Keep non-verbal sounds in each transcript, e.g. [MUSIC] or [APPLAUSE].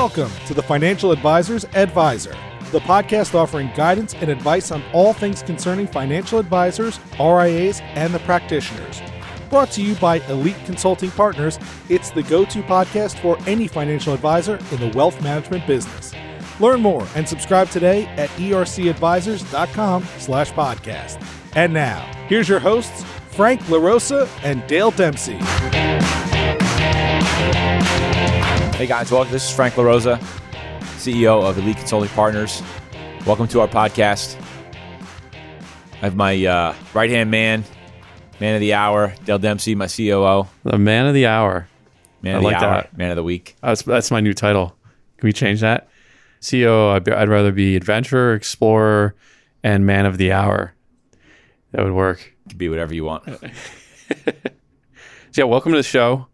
Welcome to the Financial Advisors Advisor, the podcast offering guidance and advice on all things concerning financial advisors, RIAs, and the practitioners. Brought to you by Elite Consulting Partners, it's the go-to podcast for any financial advisor in the wealth management business. Learn more and subscribe today at ercadvisors.com slash podcast. And now, here's your hosts, Frank LaRosa and Dale Dempsey. Hey guys, welcome. This is Frank LaRosa, CEO of Elite Consulting Partners. Welcome to our podcast. I have my uh, right hand man, man of the hour, Dale Dempsey, my COO. The man of the hour. Man I of the like hour, that. man of the week. That's, that's my new title. Can we change that? CEO, I'd, be- I'd rather be adventurer, explorer, and man of the hour. That would work. It Could be whatever you want. [LAUGHS] So, yeah, welcome to the show.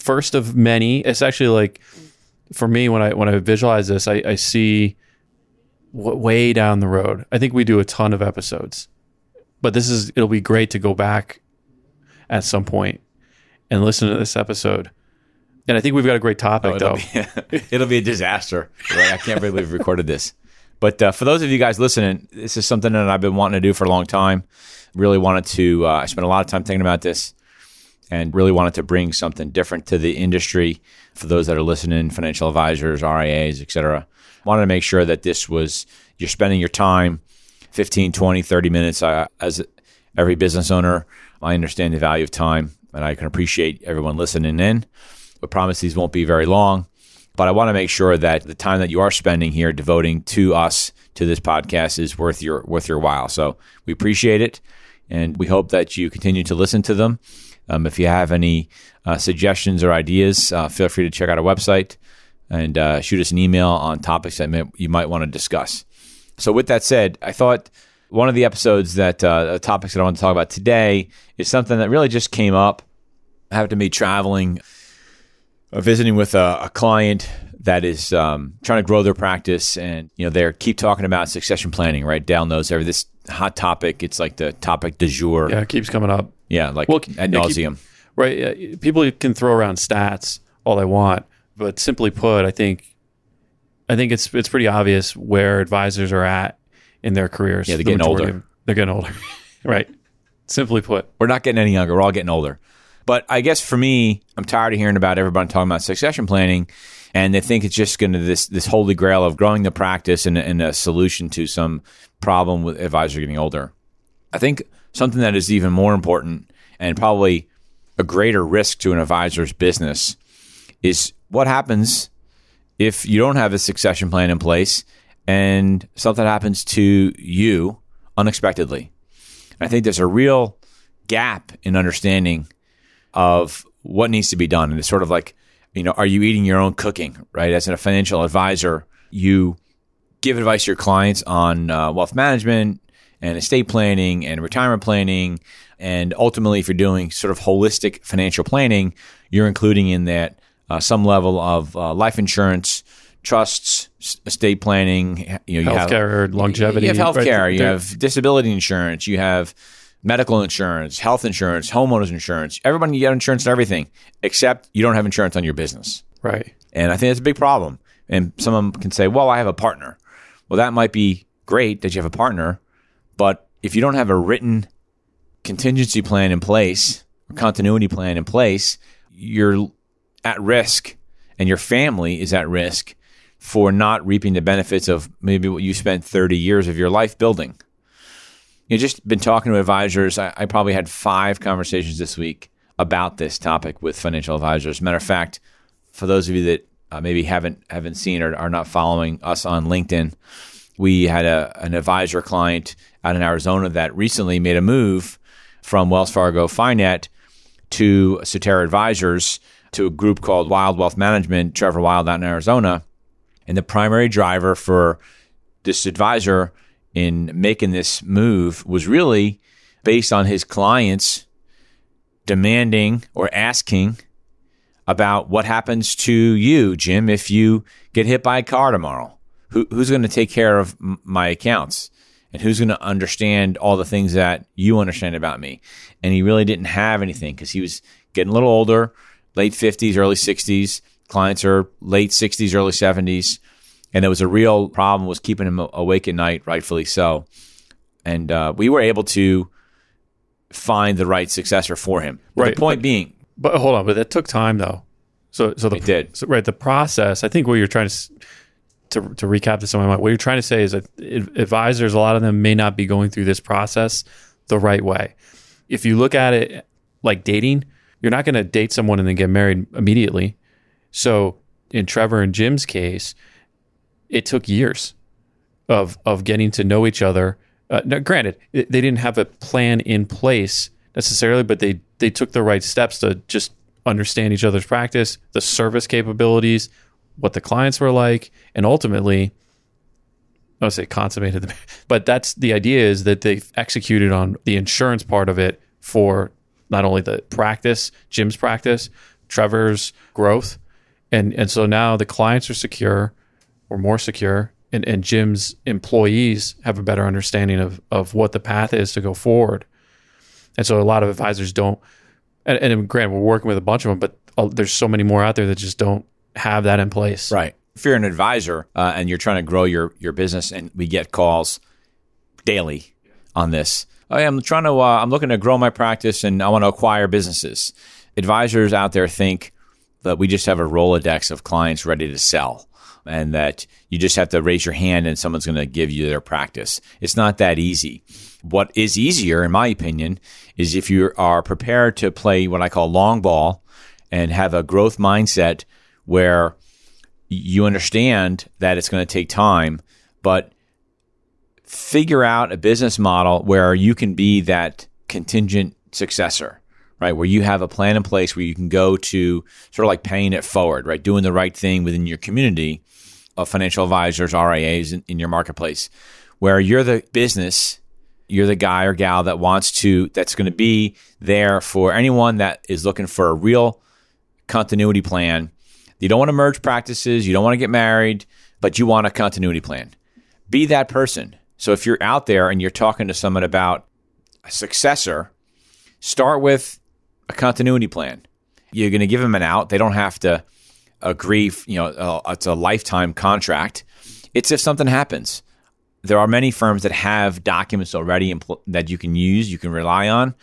First of many. It's actually like, for me, when I when I visualize this, I, I see w- way down the road. I think we do a ton of episodes, but this is it'll be great to go back at some point and listen to this episode. And I think we've got a great topic, it'll, though. be, [LAUGHS] it'll be a disaster. Right? I can't believe we've recorded this. But uh, for those of you guys listening, this is something that I've been wanting to do for a long time. Really wanted to. Uh, I spent a lot of time thinking about this, and really wanted to bring something different to the industry for those that are listening, financial advisors, RIAs, et cetera. Wanted to make sure that this was you're spending your time 15, 20, 30 minutes. Uh, as every business owner, I understand the value of time, and I can appreciate everyone listening in. I promise these won't be very long, but I want to make sure that the time that you are spending here devoting to us to this podcast is worth your worth your while. So we appreciate it, and we hope that you continue to listen to them. Um, if you have any uh, suggestions or ideas, uh, feel free to check out our website and uh, shoot us an email on topics that may, you might want to discuss. So, with that said, I thought one of the episodes that uh, topics that I want to talk about today is something that really just came up. I happened to be traveling, uh, visiting with a, a client that is um, trying to grow their practice, and you know they keep talking about succession planning. Right, down those every this hot topic. It's like the topic du jour. Yeah, it keeps coming up. Yeah, like Well, ad yeah, nauseum. Right. uh, People can throw around stats all they want, but simply put, I think, I think it's it's pretty obvious where advisors are at in their careers. Yeah, they're The getting older. of- they're getting older. [LAUGHS] right. Simply put. We're not getting any younger. We're all getting older. But I guess for me, I'm tired of hearing about everybody talking about succession planning, and they think it's just going to this this holy grail of growing the practice and, and a solution to some problem with advisors getting older. I think something that is even more important and probably a greater risk to an advisor's business is what happens if you don't have a succession plan in place and something happens to you unexpectedly. I think there's a real gap in understanding of what needs to be done. And it's sort of like, you know, are you eating your own cooking, right? As a financial advisor, you give advice to your clients on uh, wealth management and estate planning and retirement planning. And ultimately, if you're doing sort of holistic financial planning, you're including in that uh, some level of uh, life insurance, trusts, estate planning. You know, you have- Healthcare, longevity, You have health right. You have disability insurance. You have medical insurance, health insurance, homeowners insurance. Everybody you get insurance and everything, except you don't have insurance on your business. Right. And I think that's a big problem. And someone can say, well, I have a partner. Well, that might be great that you have a partner. But if you don't have a written contingency plan in place, or continuity plan in place, you're at risk and your family is at risk for not reaping the benefits of maybe what you spent 30 years of your life building. You know, just been talking to advisors. I, I probably had five conversations this week about this topic with financial advisors. Matter of fact, for those of you that uh, maybe haven't haven't seen or are not following us on LinkedIn, we had a, an advisor client out in Arizona that recently made a move from Wells Fargo Finet to Cetera Advisors to a group called Wilde Wealth Management, Trevor Wilde out in Arizona. And the primary driver for this advisor in making this move was really based on his clients demanding or asking about what happens to you, Jim, if you get hit by a car tomorrow. Who, who's going to take care of my accounts? And who's going to understand all the things that you understand about me? And he really didn't have anything because he was getting a little older, late 50s, early 60s, Clients are late 60s, early 70s, and it was a real problem was keeping him awake at night, rightfully so. And uh, we were able to find the right successor for him. Right, The point but- being, But hold on, but that took time though. So so the It did. so, right the process. I think what you're trying to to to recap this in my mind. What you're trying to say is that advisors, a lot of them may not be going through this process the right way. If you look at it like dating, you're not going to date someone and then get married immediately. So in Trevor and Jim's case, it took years of of getting to know each other. Uh, now, granted, they didn't have a plan in place necessarily, but they they took the right steps to just understand each other's practice, the service capabilities, what the clients were like, and ultimately, I would say consummated the. [LAUGHS] But that's the idea is that they've executed on the insurance part of it for not only the practice, Jim's practice, Trevor's growth, and and so now the clients are secure or more secure and, and Jim's employees have a better understanding of, of what the path is to go forward. And so a lot of advisors don't, and, and we're working with a bunch of them, but uh, there's so many more out there that just don't have that in place. Right. If you're an advisor uh, and you're trying to grow your your business, and we get calls daily on this. Oh, I'm trying to. Uh, I'm looking to grow my practice, and I want to acquire businesses. Advisors out there think that we just have a rolodex of clients ready to sell, and that you just have to raise your hand and someone's going to give you their practice. It's not that easy. What is easier, in my opinion, is if you are prepared to play what I call long ball and have a growth mindset where you understand that it's going to take time, but figure out a business model where you can be that contingent successor, right? Where you have a plan in place where you can go to sort of like paying it forward, right? Doing the right thing within your community of financial advisors, RIAs in, in your marketplace, where you're the business, you're the guy or gal that wants to, that's going to be there for anyone that is looking for a real continuity plan. You don't want to merge practices, you don't want to get married, but you want a continuity plan. Be that person. So if you're out there and you're talking to someone about a successor, start with a continuity plan. You're going to give them an out. They don't have to agree, you know, uh, it's a lifetime contract. It's if something happens. There are many firms that have documents already impl- that you can use, you can rely on,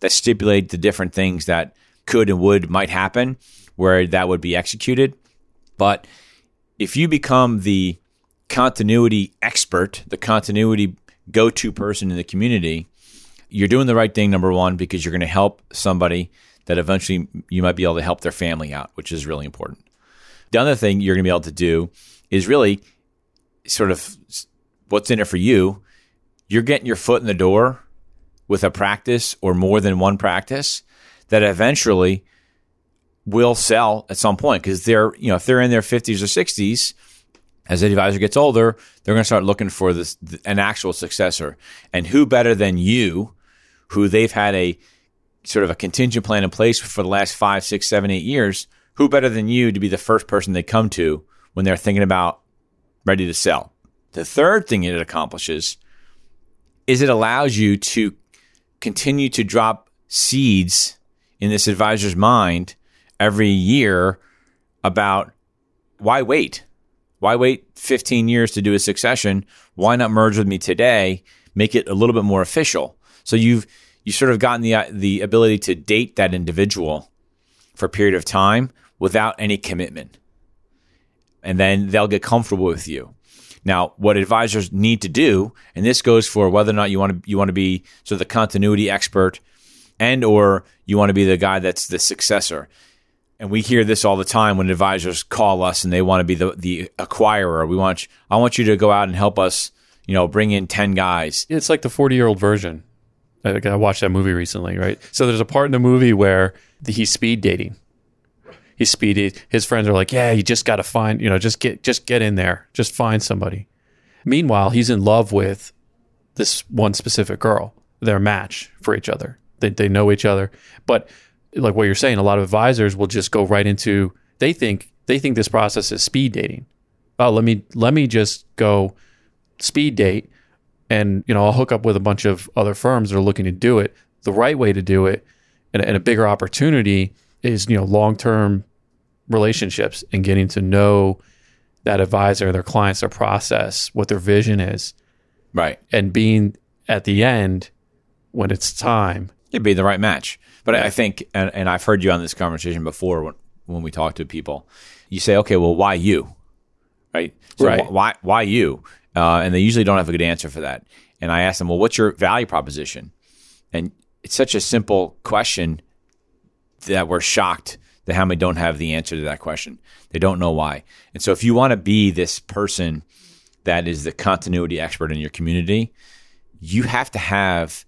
that stipulate the different things that could and would might happen where that would be executed. But if you become the continuity expert, the continuity go to person in the community, you're doing the right thing, number one, because you're going to help somebody that eventually you might be able to help their family out, which is really important. The other thing you're going to be able to do is really sort of what's in it for you. You're getting your foot in the door with a practice or more than one practice that eventually will sell at some point because they're, you know, if they're in their 50s or 60s, as the advisor gets older, they're going to start looking for this an actual successor. And who better than you, who they've had a sort of a contingent plan in place for the last five, six, seven, eight years? Who better than you to be the first person they come to when they're thinking about ready to sell? The third thing it accomplishes is it allows you to continue to drop seeds in this advisor's mind every year about why wait? Why wait 15 years to do a succession? Why not merge with me today? Make it a little bit more official. So you've you sort of gotten the uh, the ability to date that individual for a period of time without any commitment. And then they'll get comfortable with you. Now, what advisors need to do, and this goes for whether or not you want to you want to be sort of the continuity expert and or you want to be the guy that's the successor. And we hear this all the time when advisors call us and they want to be the, the acquirer. We want I want you to go out and help us, you know, bring in 10 guys. It's like the 40 year old version. I, watched that movie recently, right? So there's a part in the movie where he's speed dating. He's speedy. His friends are like, "Yeah, you just got to find, you know, just get just get in there, just find somebody." Meanwhile, he's in love with this one specific girl. They're a match for each other. They they know each other. But like what you're saying, a lot of advisors will just go right into they think they think this process is speed dating. Oh, let me let me just go speed date and you know I'll hook up with a bunch of other firms that are looking to do it. The right way to do it and, and a bigger opportunity is you know long term relationships and getting to know that advisor, their clients, their process, what their vision is, Right. and being at the end when it's time. It'd be the right match. But I think, and, and I've heard you on this conversation before when, when we talk to people, you say, okay, well, why you? Right? So Right. Why, why you? Uh, and they usually don't have a good answer for that. And I ask them, well, what's your value proposition? And it's such a simple question that we're shocked that how many don't have the answer to that question. They don't know why. And so if you want to be this person that is the continuity expert in your community, you have to have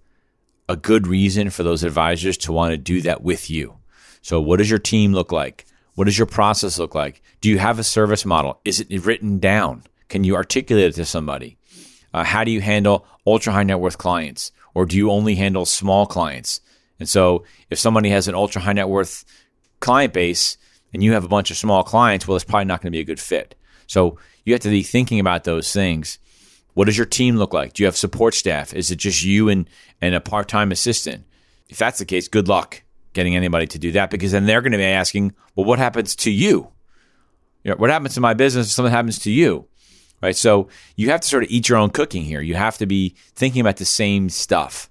a good reason for those advisors to want to do that with you. So, what does your team look like? What does your process look like? Do you have a service model? Is it written down? Can you articulate it to somebody? Uh, how do you handle ultra high net worth clients? Or do you only handle small clients? And so, if somebody has an ultra high net worth client base and you have a bunch of small clients, well, it's probably not going to be a good fit. So, you have to be thinking about those things. What does your team look like? Do you have support staff? Is it just you and, and a part time assistant? If that's the case, good luck getting anybody to do that because then they're going to be asking, well, what happens to you? You know, what happens to my business if something happens to you? Right. So you have to sort of eat your own cooking here. You have to be thinking about the same stuff.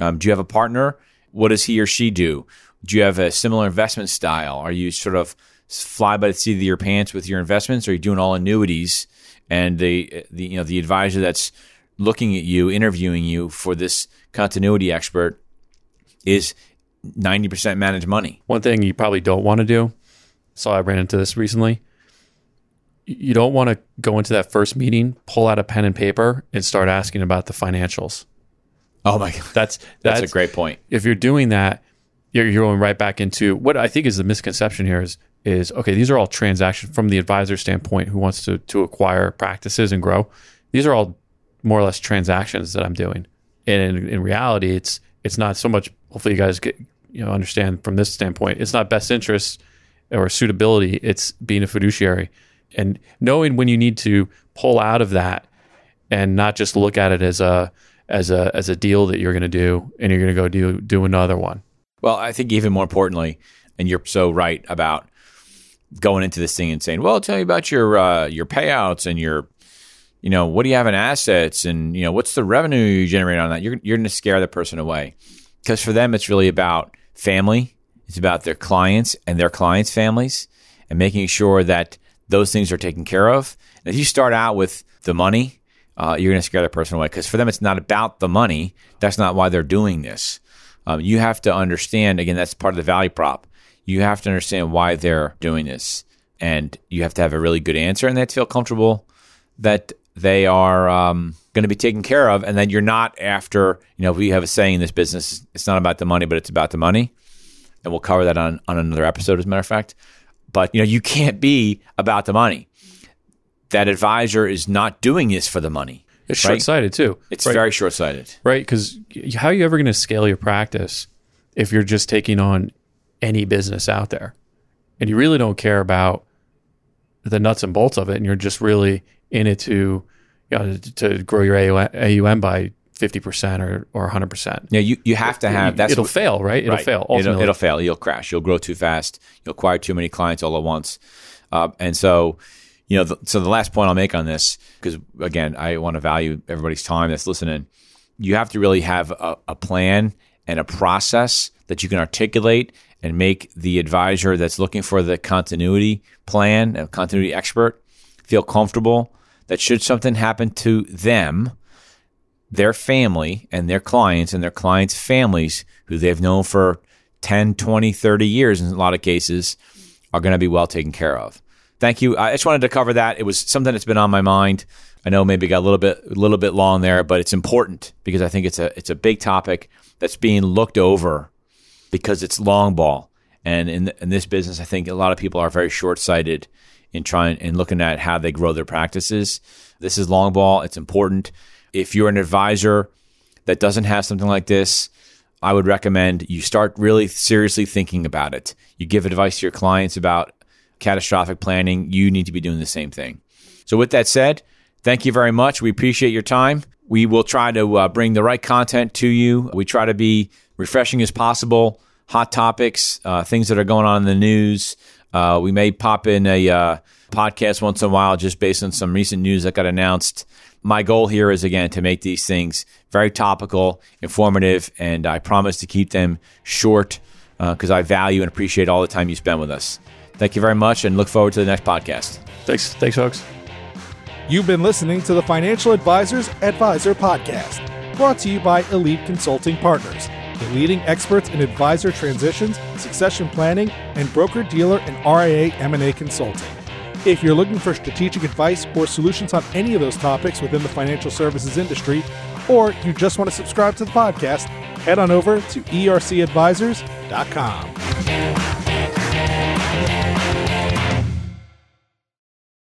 Um, do you have a partner? What does he or she do? Do you have a similar investment style? Are you sort of fly by the seat of your pants with your investments? Are you doing all annuities? And the, the you know the advisor that's looking at you, interviewing you for this continuity expert is ninety percent managed money. One thing you probably don't want to do, so I ran into this recently. You don't want to go into that first meeting, pull out a pen and paper, and start asking about the financials. Oh my god, That's that's, a great point. if you're doing that, you're, you're going right back into what I think is the misconception here is is okay. These are all transactions from the advisor standpoint who wants to to acquire practices and grow. These are all more or less transactions that I'm doing, and in, in reality, it's it's not so much. Hopefully, you guys get you know understand from this standpoint. It's not best interest or suitability. It's being a fiduciary and knowing when you need to pull out of that and not just look at it as a as a as a deal that you're going to do and you're going to go do do another one. Well, I think even more importantly, and you're so right about going into this thing and saying, "Well, tell me about your uh, your payouts and your, you know, what do you have in assets and you know what's the revenue you generate on that." You're you're going to scare the person away because for them it's really about family, it's about their clients and their clients' families, and making sure that those things are taken care of. And if you start out with the money, uh, you're going to scare the person away because for them it's not about the money. That's not why they're doing this. Um, you have to understand again that's part of the value prop. You have to understand why they're doing this, and you have to have a really good answer, and they have to feel comfortable that they are um, going to be taken care of, and that you're not after. You know, we have a saying in this business: it's not about the money, but it's about the money, and we'll cover that on on another episode, as a matter of fact. But you know, you can't be about the money. That advisor is not doing this for the money. It's Right. short sighted too. It's right? very short sighted. right because how are you ever going to scale your practice if you're just taking on any business out there and you really don't care about the nuts and bolts of it and you're just really in it to you know, to grow your AUM by 50% or, or 100%. Yeah, you, you have to have that's it'll what- fail, right? It'll Right. fail. It'll, it'll fail. You'll crash. You'll grow too fast. You'll acquire too many clients all at once. Uh, and so, you know, the, so the last point I'll make on this, because again, I want to value everybody's time that's listening. You have to really have a, a plan and a process that you can articulate and make the advisor that's looking for the continuity plan, a continuity expert, feel comfortable that should something happen to them, their family and their clients and their clients' families who they've known for 10, 20, 30 years in a lot of cases are going to be well taken care of. Thank you. I just wanted to cover that. It was something that's been on my mind. I know maybe got a little bit a little bit long there, but it's important because I think it's a it's a big topic that's being looked over because it's long ball. And in, in this business, I think a lot of people are very short sighted in trying and looking at how they grow their practices. This is long ball. It's important. If you're an advisor that doesn't have something like this, I would recommend you start really seriously thinking about it. You give advice to your clients about catastrophic planning. You need to be doing the same thing. So, with that said, thank you very much. We appreciate your time. We will try to uh, bring the right content to you. We try to be refreshing as possible, hot topics, uh, things that are going on in the news, Uh, we may pop in a uh, podcast once in a while just based on some recent news that got announced. My goal here is again to make these things very topical, informative, and I promise to keep them short uh, because I value and appreciate all the time you spend with us. Thank you very much and look forward to the next podcast. Thanks, thanks, folks. You've been listening to the Financial Advisors Advisor Podcast, brought to you by Elite Consulting Partners, the leading experts in advisor transitions, succession planning, and broker-dealer and RIA M&A consulting. If you're looking for strategic advice or solutions on any of those topics within the financial services industry, or you just want to subscribe to the podcast, head on over to ercadvisors.com.